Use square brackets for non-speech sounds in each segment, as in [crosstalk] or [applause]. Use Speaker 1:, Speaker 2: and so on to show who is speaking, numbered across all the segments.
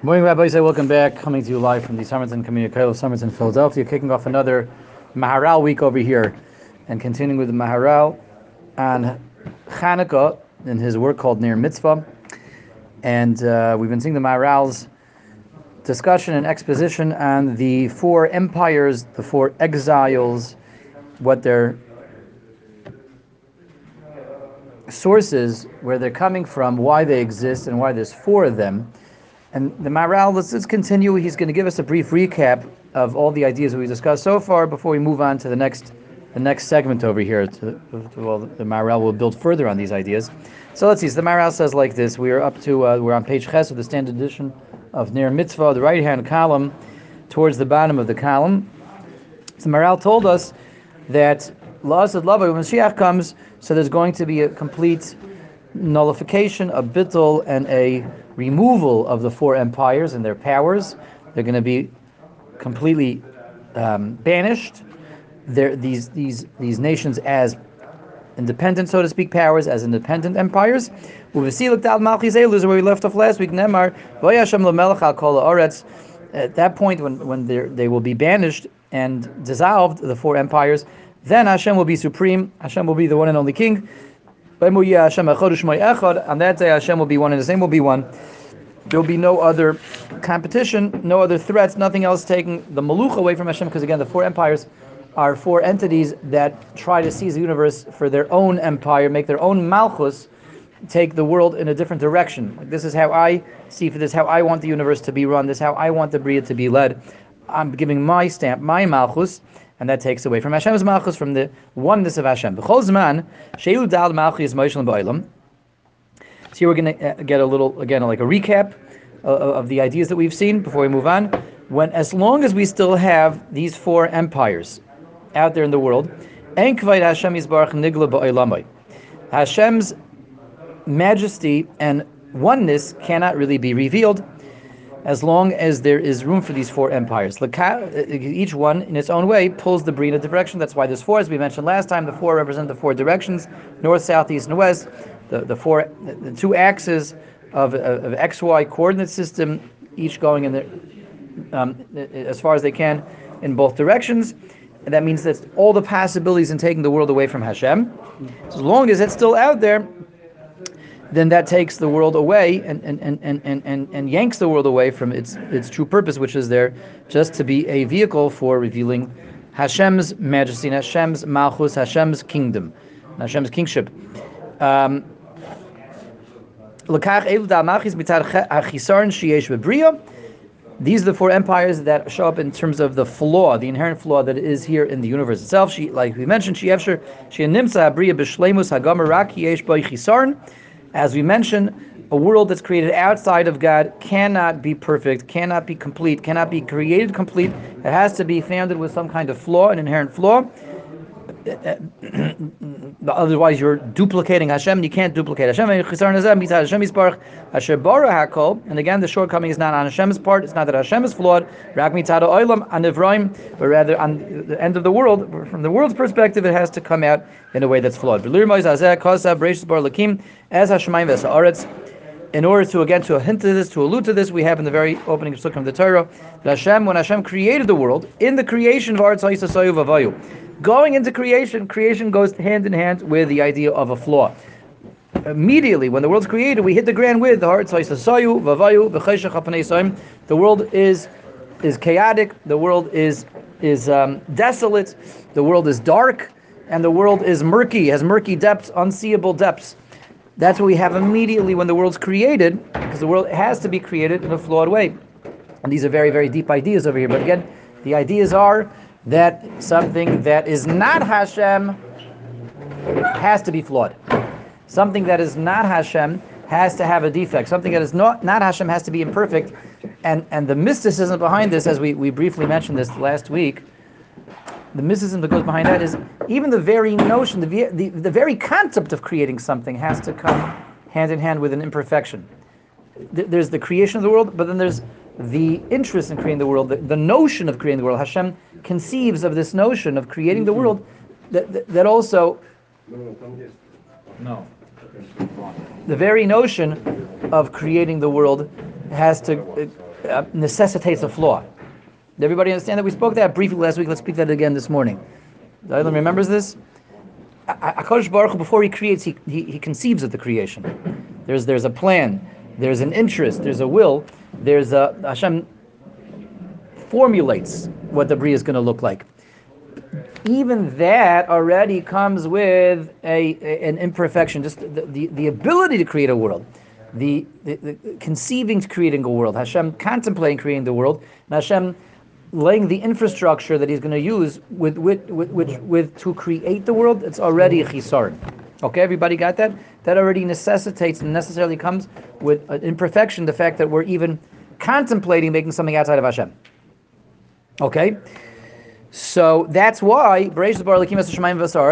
Speaker 1: Morning, Rabbi. Say welcome back. Coming to you live from the Somerton Community College of Somerton, Philadelphia. Kicking off another Maharal week over here, and continuing with the Maharal on Hanukkah in his work called Ner Mitzvah. And uh, we've been seeing the Maharal's discussion and exposition on the four empires, the four exiles, what their sources, where they're coming from, why they exist, and why there's four of them. And the Maharal, let's, continue. He's going to give us a brief recap of all the ideas we discussed so far before we move on to the next the next segment over here. To, well, the Maharal will build further on these ideas. So let's see. So the Maharal says like this. We are up to uh, we're on page Ches of the standard edition of Ner Mitzvah, the right hand column, towards the bottom of the column. So Maharal told us that La'asad Lava when Mashiach comes, so there's going to be a complete nullification, a bittul, and a removal of the four empires and their powers. They're going to be completely um, banished. They're, these these these nations as independent, so to speak, powers as independent empires. Where we left off last week, Nemar, At that point, when when they will be banished and dissolved, the four empires, then Hashem will be supreme. Hashem will be the one and only King. On that day, Hashem will be one, and His name will be one. There will be no other competition, no other threats, nothing else taking the Maluch away from Hashem, because again, the four empires are four entities that try to seize the universe for their own empire, make their own Malchus, take the world in a different direction. Like, this is how I see for this, how I want the universe to be run, this is how I want the Bria to be led. I'm giving my stamp, my Malchus, and that takes away from Hashem's Malchus, from the oneness of Hashem. So here we're going to uh, get a little, again, like a recap of the ideas that we've seen before we move on. When, as long as we still have these four empires out there in the world, enkvayt Hashem yisbarach nigla ba'olamai. Hashem's majesty and oneness cannot really be revealed as long as there is room for these four empires. Each one, in its own way, pulls the Brina direction. That's why there's four, as we mentioned last time. The four represent the four directions: north, south, east, and west the, the four the two axes of, of XY coordinate system, each going in the um, as far as they can in both directions. And that means that all the possibilities in taking the world away from Hashem, as long as it's still out there, then that takes the world away and, and, and, and, and, and yanks the world away from its its true purpose, which is there just to be a vehicle for revealing Hashem's majesty, Hashem's malchus, Hashem's kingdom, Hashem's kingship. Um, these are the four empires that show up in terms of the flaw, the inherent flaw that is here in the universe itself. She, like we mentioned, she efsher she nimsa abriya b'shleimus hagamer rak yesh. As we mentioned, a world that's created outside of God cannot be perfect, cannot be complete, cannot be created complete. It has to be founded with some kind of flaw, an inherent flaw. Otherwise, you're duplicating Hashem. You can't duplicate Hashem. And again, the shortcoming is not on Hashem's part. It's not that Hashem is flawed. But rather, on the end of the world, from the world's perspective, it has to come out in a way that's flawed. In order to again to hint to this, to allude to this, we have in the very opening of of the Torah that Hashem, when Hashem created the world, in the creation of Arts Vavayu, Going into creation, creation goes hand in hand with the idea of a flaw. Immediately, when the world's created, we hit the ground with the heart. The world is is chaotic. The world is is um, desolate. The world is dark, and the world is murky, has murky depths, unseeable depths. That's what we have immediately when the world's created, because the world has to be created in a flawed way. And these are very, very deep ideas over here. But again, the ideas are that something that is not Hashem has to be flawed. Something that is not Hashem has to have a defect. Something that is not, not Hashem has to be imperfect. And, and the mysticism behind this, as we, we briefly mentioned this last week, the mysticism that goes behind that is even the very notion, the, the, the very concept of creating something has to come hand in hand with an imperfection. There's the creation of the world, but then there's the interest in creating the world, the, the, notion of creating the world. Hashem conceives of this notion of creating the world that, that, that also. No. The very notion of creating the world has to uh, necessitates a flaw. Did everybody understand that? We spoke that briefly last week. Let's speak that again this morning. Does anyone remembers this? Hakadosh Baruch before he creates, he, he, he conceives of the creation. There's there's a plan, there's an interest, there's a will, there's a Hashem formulates what the bria is going to look like. Even that already comes with a, a an imperfection, just the, the, the, ability to create a world, the, the, the conceiving creating a world, Hashem contemplating creating the world, and Hashem laying the infrastructure that he's going to use with with, with, with, with to create the world, it's already a chisarn. Okay, everybody got that? That already necessitates and necessarily comes with an imperfection, the fact that we're even contemplating making something outside of Hashem. Okay? So that's why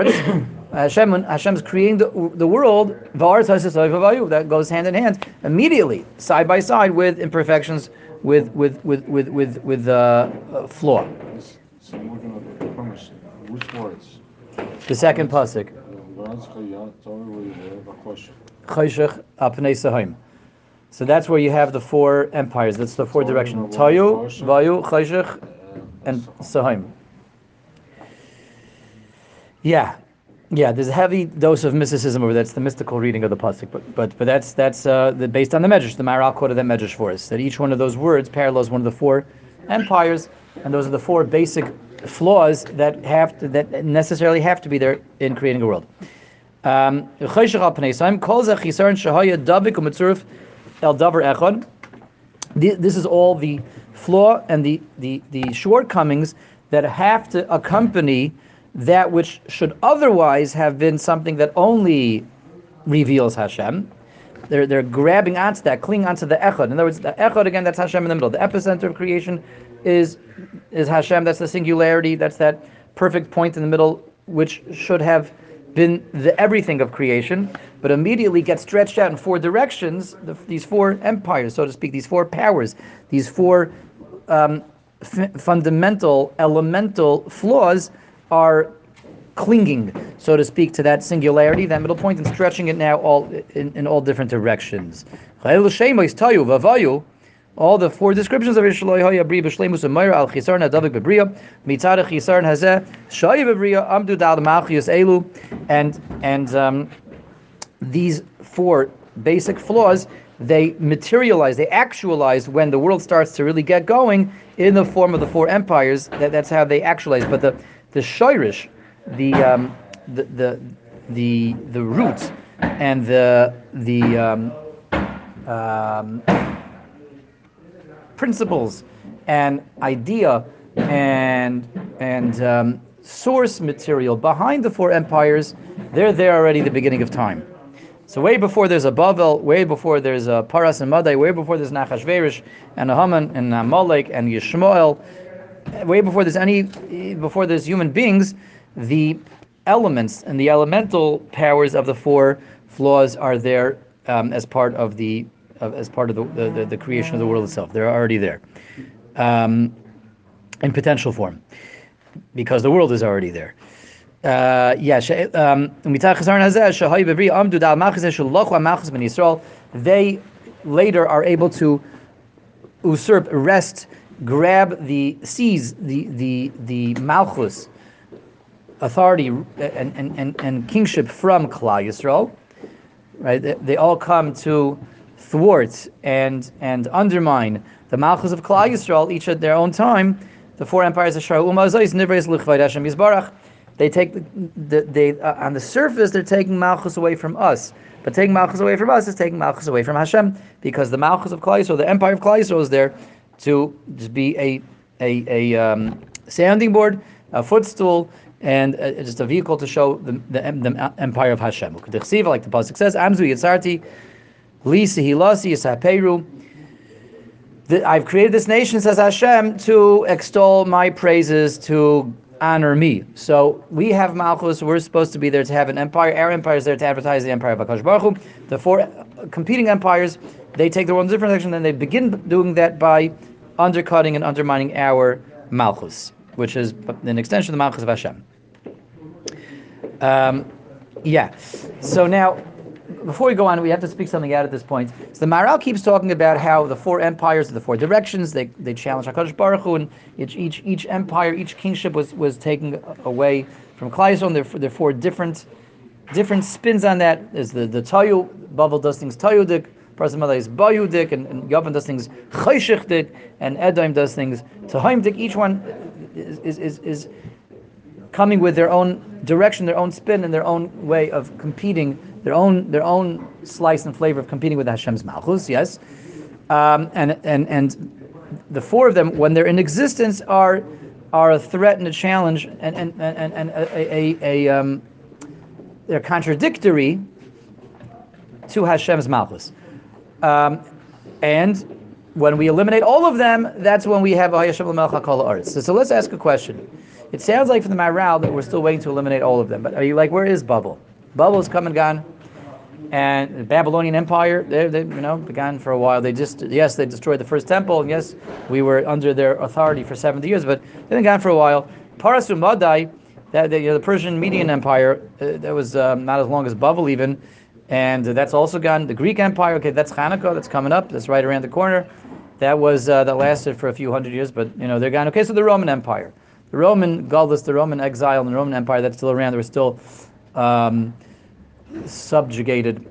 Speaker 1: [coughs] Hashem, Hashem's creating the, the world, that goes hand in hand immediately, side by side with imperfections with with with with with with uh, uh, flaw.
Speaker 2: So the premise, which words?
Speaker 1: The second pasuk. So that's where you have the four empires. That's the four directions. Tayu, Vayu, Chayshech, and Sahim. Yeah, yeah, there's a heavy dose of mysticism over that's the mystical reading of the pasuk, but but but that's that's uh, the, based on the medrash. The Maharal quoted that medrash for us. That each one of those words parallels one of the four empires, and those are the four basic flaws that have to, that necessarily have to be there in creating a world. Um, this is all the flaw and the, the, the shortcomings that have to accompany that which should otherwise have been something that only reveals Hashem. They're, they're grabbing onto that, clinging onto the echad. In other words, the echad again, that's Hashem in the middle. The epicenter of creation is is Hashem. That's the singularity. That's that perfect point in the middle, which should have been the everything of creation, but immediately gets stretched out in four directions. The, these four empires, so to speak, these four powers, these four um, f- fundamental, elemental flaws are clinging, so to speak, to that singularity, that middle point, and stretching it now all in, in all different directions. All the four descriptions of Yishloi Hoya Bri B'Shleimus Umayra Al Chisarn Adavik Bebriya Mitzad Chisarn Hazeh Shayi Bebriya Amdu Dal Malchius Elu and and um, these four basic flaws they materialize, they actualize when the world starts to really get going in the form of the four empires. That, that's how they actualize. But the the shirish, the um, the the the the root and the the um, um, principles and idea and and um, source material behind the four empires, they're there already the beginning of time. So way before there's a Bavel, way before there's a Paras and Madai, way before there's Nachashverish and a Haman and Amalek and Yishmael, way before there's any, before there's human beings, the elements and the elemental powers of the four flaws are there um, as part of the as part of the, the, the, creation of the world itself. They're already there um, in potential form because the world is already there. Uh, yeah, um, they later are able to usurp, wrest, grab the seize the the the malchus authority and, and, and, and kingship from Klal Yisrael, right? They, they, all come to thwart and and undermine the malchus of Klal Yisrael, each at their own time. The four empires of Shar Umazais, Nivreis Luchvayt Hashem Yisbarach. They take the, the they uh, on the surface they're taking malchus away from us, but taking malchus away from us is taking malchus away from Hashem because the malchus of Klal Yisrael, the empire of Klal Yisrael, is there to just be a a, a um, sounding board, a footstool, and uh, just a vehicle to show the, the, the empire of Hashem. Like the pasuk says, "Amzu yitzarti, yisaperu." I've created this nation, says Hashem, to extol my praises, to honor me. So we have Malchus. We're supposed to be there to have an empire. Our empire is there to advertise the empire of Akash Baruch Hu. The four competing empires, they take their own different direction, and they begin doing that by undercutting and undermining our Malchus which is an extension of the Malchus of Hashem. Um, yeah. So now, before we go on, we have to speak something out at this point. So the Maharal keeps talking about how the four empires, the four directions, they, they challenge Hakadosh Baruch Hu, and each, each each empire, each kingship was was taken away from Klal Yisrael. There, there are four different different spins on that. There's the the Tayu, Bavel does things Tayudik, Prasamala is Bayudik, and, and Yavan does things Chayshichdik, and Edom does things Tahaimdik. Each one is is, is, is coming with their own direction, their own spin, and their own way of competing, their own their own slice and flavor of competing with Hashem's Malchus. Yes, um, and and and the four of them, when they're in existence, are are a threat and a challenge, and and and, and a, a, a um, they're contradictory to Hashem's Malchus. Um, and when we eliminate all of them, that's when we have a Hashem Melcha Kol Arts. So let's ask a question. It sounds like from the Maharal that we're still waiting to eliminate all of them. But are you like, where is Bavel? Bavel has come and gone. And the Babylonian Empire, they, they, you know, began for a while. They just, yes, they destroyed the first temple, and yes, we were under their authority for 70 years, but they've been gone for a while. Parasum Madai, that, the, you know, the Persian Median Empire, uh, that was um, not as long as Babel even, and uh, that's also gone. The Greek Empire, okay, that's Hanukkah, that's coming up, that's right around the corner. That was uh, that lasted for a few hundred years, but you know they're gone. Okay, so the Roman Empire the Roman Galus, the Roman exile, and the Roman Empire that's still around, they were still um, subjugated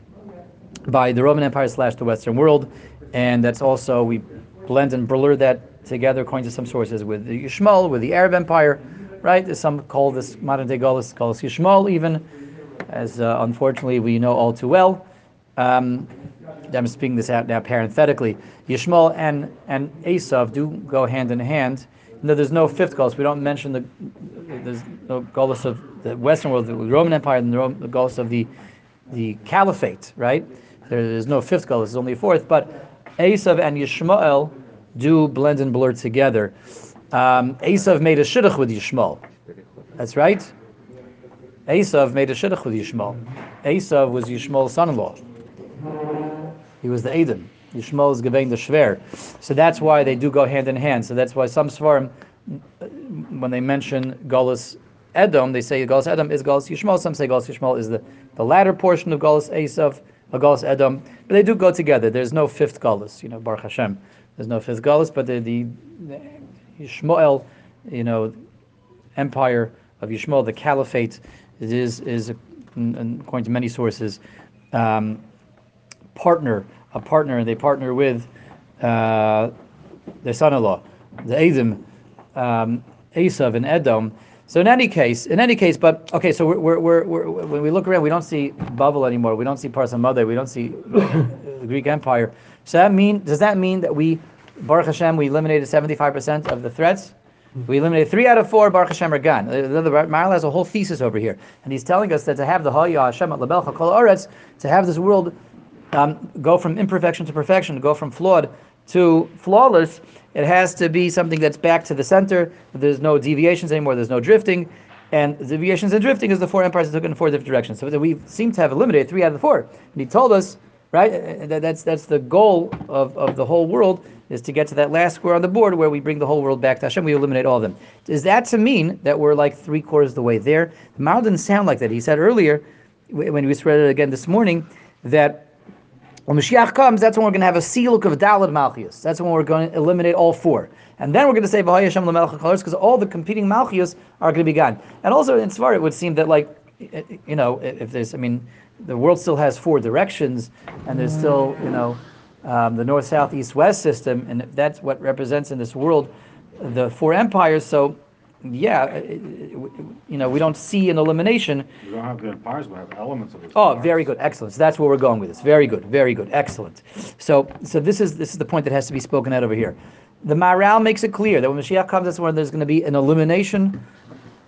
Speaker 1: by the Roman Empire slash the Western world, and that's also we blend and blur that together, according to some sources, with the Yishmael, with the Arab Empire, right? Some call this modern day Galus, call this Yishmael even, as uh, unfortunately we know all too well. Um, I'm speaking this out now parenthetically. Yishmael and and Esav do go hand in hand no, there's no fifth Galus. We don't mention the there's no Galus of the Western world, the Roman Empire, and the, Roman, the Galus of the the Caliphate, right? There, there's no fifth Galus. There's only a fourth. But Esav and Yishmael do blend and blur together. Um, Esav made a shidduch with Yishmael. That's right. Esav made a shidduch with Yishmael. Esav was Yishmael's son-in-law. He was the Edom. Yishmael is giving the Shver. So that's why they do go hand in hand. So that's why some Svarim, when they mention Golis Edom, they say Golis Edom is Golis Yishmael. Some say Golis Yishmael is the, the latter portion of Golis Esav, Golis Edom. But they do go together. There's no fifth Golis, you know, Baruch Hashem. There's no fifth Golis, but the, the, the Yishmael, you know, empire of Yishmael, the caliphate, is, is according to many sources, um, partner a partner, and they partner with uh, their son-in-law, the Edom, um, Esav and Edom. So in any case, in any case, but okay, so we're, we're, we're, when we look around, we don't see Babel anymore. We don't see Parsa Mother. We don't see [coughs] the Greek Empire. So that mean does that mean that we, Baruch Hashem, we eliminated seventy five percent of the threats? We eliminated three out of four Baruch Hashem are gone. The, the, has a whole thesis over here, and he's telling us that to have the Haya Hashem at Labelcha Kol Oretz, to have this world um, go from imperfection to perfection, go from flawed to flawless, it has to be something that's back to the center. There's no deviations anymore. There's no drifting. And deviations and drifting is the four empires that took in four different directions. So we seem to have eliminated three out of the four. And he told us, right, uh, that that's, that's the goal of, of the whole world is to get to that last square on the board where we bring the whole world back to Hashem. We eliminate all of them. Does that to mean that we're like three quarters of the way there? The Maharal didn't sound like that. He said earlier, when we read it again this morning, that when Mashiach comes, that's when we're going to have a seal of Dalad Malchius. That's when we're going to eliminate all four. And then we're going to say V'hay Hashem because all the competing Malchius are going to be gone. And also in Svar, it would seem that like, you know, if there's, I mean, the world still has four directions, and there's still, you know, um, the north, south, east, west system, and that's what represents in this world the four empires. So yeah, you know, we don't see an elimination.
Speaker 2: We don't have the empires, we have elements of it.
Speaker 1: Oh, very good, excellent. So that's where we're going with this. Very good, very good, excellent. So, so this is this is the point that has to be spoken out over here. The Maharal makes it clear that when Mashiach comes, that's when there's going to be an elimination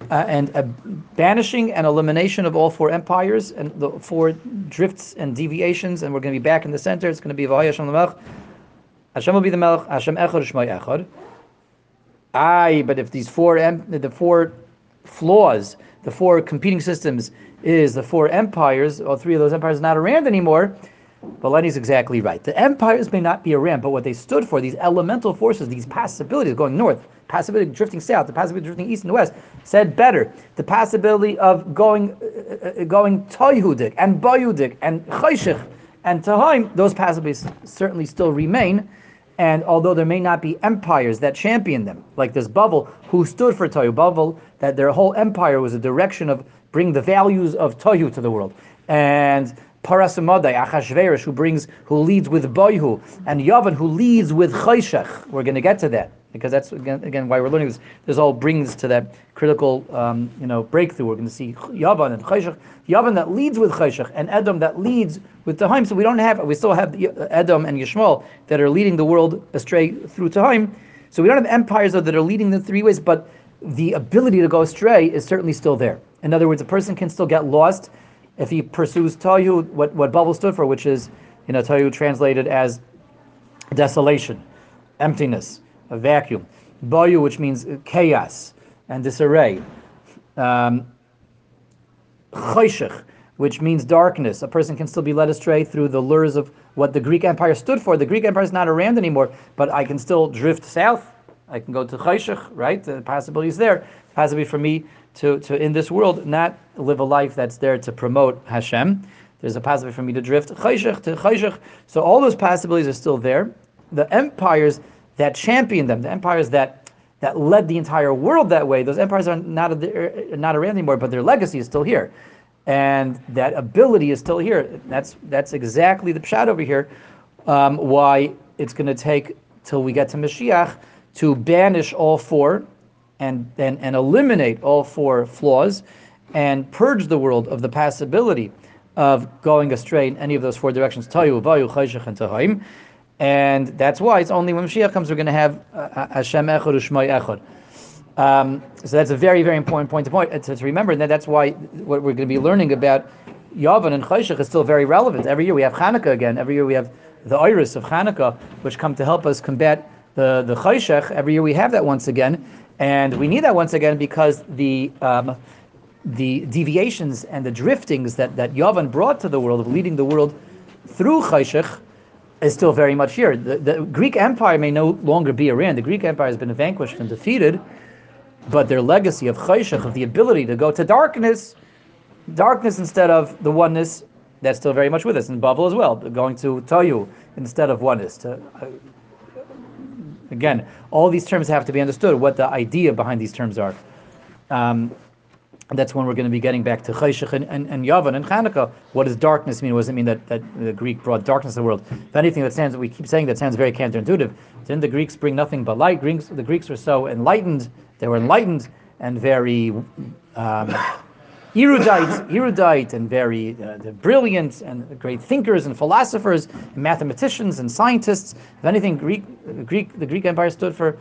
Speaker 1: uh, and a banishing and elimination of all four empires and the four drifts and deviations, and we're going to be back in the center. It's going to be V'hay Hashem Hashem will be the Melech. Hashem Echad Shmai Echad. Aye, but if these four the four flaws, the four competing systems is the four empires, all three of those empires are not around anymore, But Lenny's exactly right. The empires may not be around, but what they stood for, these elemental forces, these possibilities going north, possibility drifting south, the possibility drifting east and west, said better. The possibility of going uh, uh, going toyhudik and boyudik and chayshich and tahaim, those possibilities certainly still remain. And although there may not be empires that champion them, like this Bavel, who stood for Tohu, Bavel, that their whole empire was a direction of bring the values of Tohu to the world. And Parasamadai, Achashverosh, who brings, who leads with Boyhu, and Yavan, who leads with Chayshach. We're going to get to that because that's again, again why we're learning this. This all brings to that critical, um, you know, breakthrough. We're going to see Yavan and Chayshach, Yavan that leads with Chayshach, and Edom that leads with Tahaim. So we don't have, we still have Edom and Yishmael that are leading the world astray through Tahaim. So we don't have empires that are leading the three ways, but the ability to go astray is certainly still there. In other words, a person can still get lost if he pursues Tayu, what, what Bavel stood for, which is, you know, Tayu translated as desolation, emptiness, a vacuum. Bayu, which means chaos and disarray. Um, which means darkness. A person can still be led astray through the lures of what the Greek Empire stood for. The Greek Empire is not around anymore, but I can still drift south. I can go to Chayshach, right? The possibility is there. Possibility for me to, to in this world not live a life that's there to promote Hashem. There's a possibility for me to drift chayshach to chayshach. So all those possibilities are still there. The empires that championed them, the empires that that led the entire world that way, those empires are not not around anymore, but their legacy is still here, and that ability is still here. That's that's exactly the pshat over here. Um, why it's going to take till we get to Mashiach to banish all four and, and, and eliminate all four flaws and purge the world of the possibility of going astray in any of those four directions. And that's why it's only when Mashiach comes we're going to have uh, uh, Hashem Echad Ushmai Echad. Um, so that's a very, very important point to point to, to remember. And that's why what we're going to be learning about Yavan and Chayshach is still very relevant. Every year we have Hanukkah again. Every year we have the Iris of Hanukkah, which come to help us combat the the Chayshach. Every year we have that once again. And we need that once again because the um, the deviations and the driftings that, that Yavan brought to the world of leading the world through Chayshich is still very much here. The, the, Greek Empire may no longer be around. The Greek Empire has been vanquished and defeated, but their legacy of Chayshich, of the ability to go to darkness, darkness instead of the oneness, that's still very much with us. And Bavel as well, going to Tayu instead of oneness, to uh, Again, all these terms have to be understood, what the idea behind these terms are. Um, that's when we're going to be getting back to Chayshach and, and, and Yavan and Chanukah. What does darkness mean? What does it mean that, that the Greek brought darkness to the world? If anything, that sounds, we keep saying that sounds very counterintuitive. Didn't the Greeks bring nothing but light? Greeks, the Greeks were so enlightened, they were enlightened and very um, [coughs] erudite, erudite and very uh, brilliant and great thinkers and philosophers and mathematicians and scientists. If anything, Greek, Greek, the Greek Empire stood for,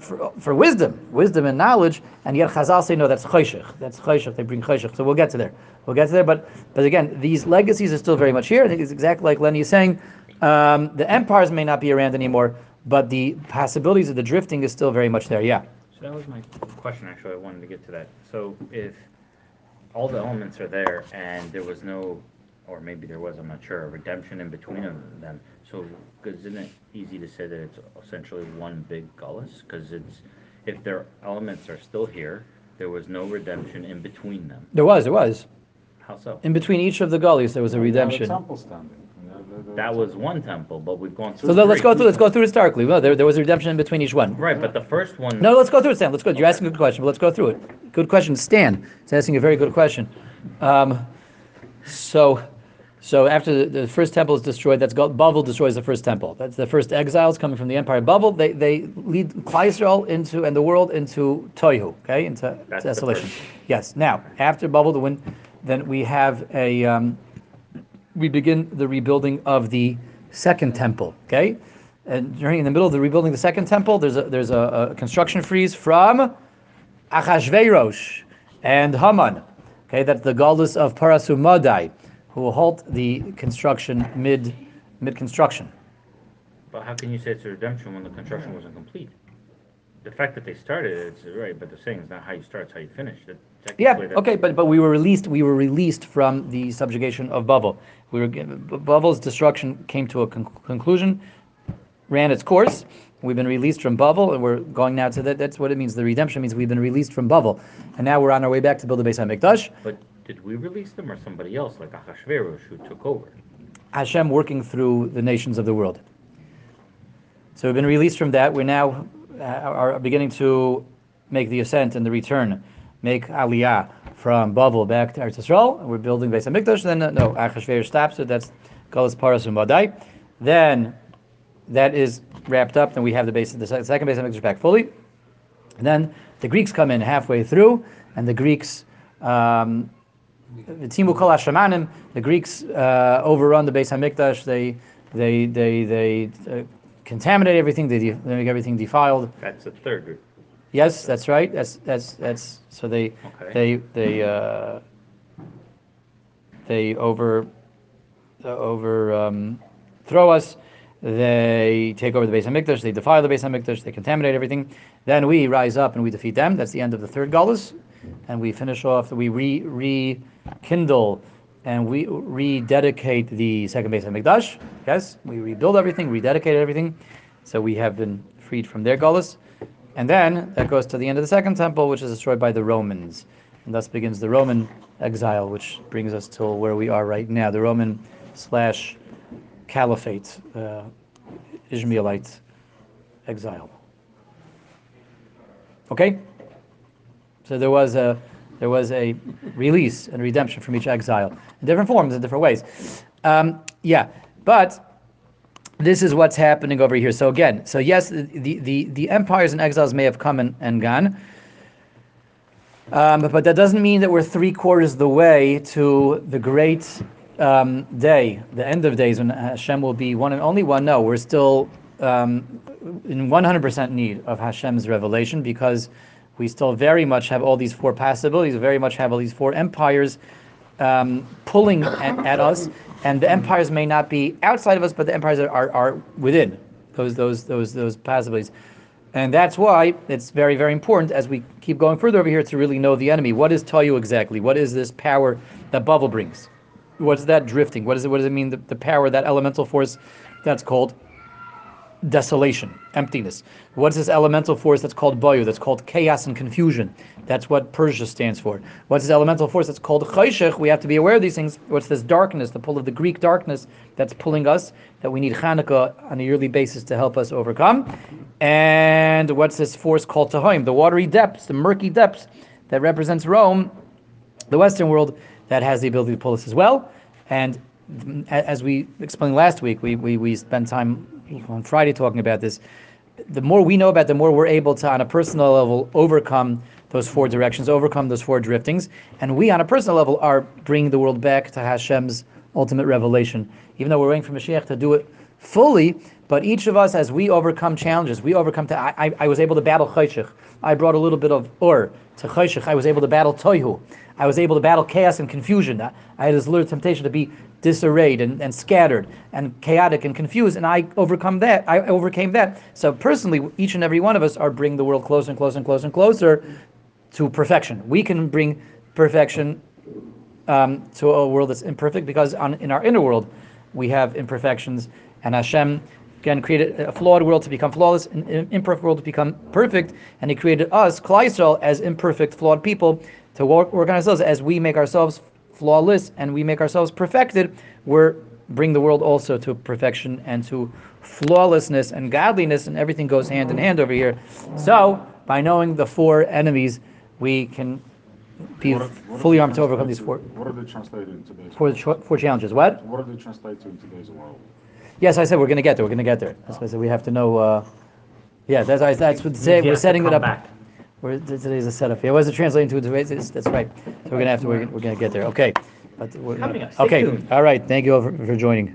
Speaker 1: for, for wisdom, wisdom and knowledge. And yet Chazal say no, that's choshech. That's choshech. They bring choshech. So we'll get to there. We'll get to there. But but again, these legacies are still very much here. I think it's exactly like Lenny is saying. Um, the empires may not be around anymore, but the possibilities of the drifting is still very much there. Yeah.
Speaker 3: So that was my question. Actually, I wanted to get to that. So if all the elements are there, and there was no, or maybe there was, I'm not sure, redemption in between them. So, because isn't it easy to say that it's essentially one big gullus? Because it's, if their elements are still here, there was no redemption in between them.
Speaker 1: There was, there was.
Speaker 3: How so?
Speaker 1: In between each of the gullies, there was a redemption.
Speaker 2: temple standing.
Speaker 3: That was one temple, but we've gone through.
Speaker 1: So let- let's go through, let's go through historically. Well, there, there was a redemption in between each one.
Speaker 3: Right, but the first one.
Speaker 1: No, let's go through it, Stan. Let's go. You're asking a good question, but let's go through it. Good question, Stan. It's asking a very good question. Um, so, so after the, the first temple is destroyed, that's got, Bavel destroys the first temple. That's the first exiles coming from the empire of Bavel. They they lead Klal Yisrael into and the world into Tohu, okay, into
Speaker 3: That's
Speaker 1: desolation. Yes. Now after Bavel, the wind, then we have a um, we begin the rebuilding of the second temple. Okay, and during in the middle of the rebuilding the second temple, there's a there's a, a construction freeze from Achashverosh and Haman. Okay, that's the Galdus of Parasumadai, who will halt the construction mid mid construction.
Speaker 3: But how can you say it's a redemption when the construction wasn't complete? the fact that they started it, it's right, but they're saying is not how you start, it's how you finish. That
Speaker 1: Yeah, okay, but, but we were released, we were released from the subjugation of Bavel. We were, Bavel's destruction came to a con- conclusion, ran its course. We've been released from Bavel, and we're going now to that, that's what it means. The redemption means we've been released from Bavel. And now we're on our way back to build the Beis HaMikdash.
Speaker 3: But did we release them or somebody else, like Achashverosh, who took over?
Speaker 1: Hashem working through the nations of the world. So we've been released from that. We're now uh, are beginning to make the ascent and the return, make Aliyah from Bavel back to Eretz Yisrael. We're building Beis Hamikdash. Then uh, no, Achashverosh stops it. That's Galas Paras and. Then that is wrapped up. Then we have the base, the sec- second Beis Hamikdash back fully. And then the Greeks come in halfway through, and the Greeks. Um. The Timu call Ashamanem. The Greeks uh, overrun the Beis Hamikdash. They they they they uh, contaminate everything. They, de- they make everything defiled.
Speaker 3: That's the third group.
Speaker 1: Yes, that's right. That's that's that's so they
Speaker 3: Okay.
Speaker 1: they they uh, they over uh, over um, throw us. They take over the Beis Hamikdash. They defile the Beis Hamikdash. They contaminate everything. Then we rise up and we defeat them. That's the end of the third galus, and we finish off. We re re rekindle and we rededicate the second Beis Hamikdash. Yes, we rebuild everything, rededicate everything. So we have been freed from their galus. And then that goes to the end of the second temple, which is destroyed by the Romans. And thus begins the Roman exile, which brings us to where we are right now the Roman slash caliphate, uh, Ishmaelite exile. Okay? So there was a there was a release and redemption from each exile in different forms, in different ways. Um, yeah, but this is what's happening over here. So again, so yes, the the, the empires and exiles may have come and, and gone. Um, but that doesn't mean that we're three quarters of the way to the great um, day, the end of days when Hashem will be one and only one. No, we're still um, in 100% need of Hashem's revelation because we still very much have all these four possibilities, very much have all these four empires um, pulling at, at us, and the empires may not be outside of us, but the empires are, are, are within those those those those possibilities. And that's why it's very, very important as we keep going further over here to really know the enemy. What is Tayu exactly? What is this power that Bavel brings? What's that drifting? What, is it, what does it mean, the, the power, that elemental force that's called desolation, emptiness? What is this elemental force that's called Bayu, that's called chaos and confusion? That's what Persia stands for. What's this elemental force that's called Chayshech? We have to be aware of these things. What's this darkness, the pull of the Greek darkness that's pulling us, that we need Hanukkah on a yearly basis to help us overcome? And what's this force called Tahoim, the watery depths, the murky depths that represents Rome, the Western world, that has the ability to pull us as well. And as we explained last week, we, we, we spent time on Friday talking about this. The more we know about, the more we're able to, on a personal level, overcome those four directions, overcome those four driftings. And we, on a personal level, are bringing the world back to Hashem's ultimate revelation. Even though we're waiting for Mashiach to do it fully, but each of us, as we overcome challenges, we overcome. To, I, I, I was able to battle Chayshich. I brought a little bit of Ur to Chayshich. I was able to battle Toihu. I was able to battle chaos and confusion. I had this little temptation to be disarrayed and, and scattered and chaotic and confused, and I overcome that. I overcame that. So personally, each and every one of us are bringing the world closer and closer and closer and closer to perfection. We can bring perfection um, to a world that's imperfect because on, in our inner world we have imperfections, and Hashem again created a flawed world to become flawless, an imperfect world to become perfect, and He created us, Klal Yisrael, as imperfect, flawed people to work, work on ourselves as we make ourselves flawless and we make ourselves perfected. We're bring the world also to perfection and to flawlessness and godliness, and everything goes hand in hand over here. So, by knowing the four enemies, we can be
Speaker 2: What are- what
Speaker 1: fully armed to overcome these four
Speaker 2: What are they translated in today's?
Speaker 1: four, four challenges. What?
Speaker 2: What are they translated to in today's world?
Speaker 1: Yes, I said we're going to get there. We're going to get there. That's why I said we have to know. Uh, yeah, that's that's what say, we're setting it up.
Speaker 3: back.
Speaker 1: We're, today's a setup. Yeah, was it translating to it. That's right. So we're going to have to. We're, we're going to get there. Okay. But we're,
Speaker 3: Coming up. Stay
Speaker 1: okay. All right. Thank you all for, for joining.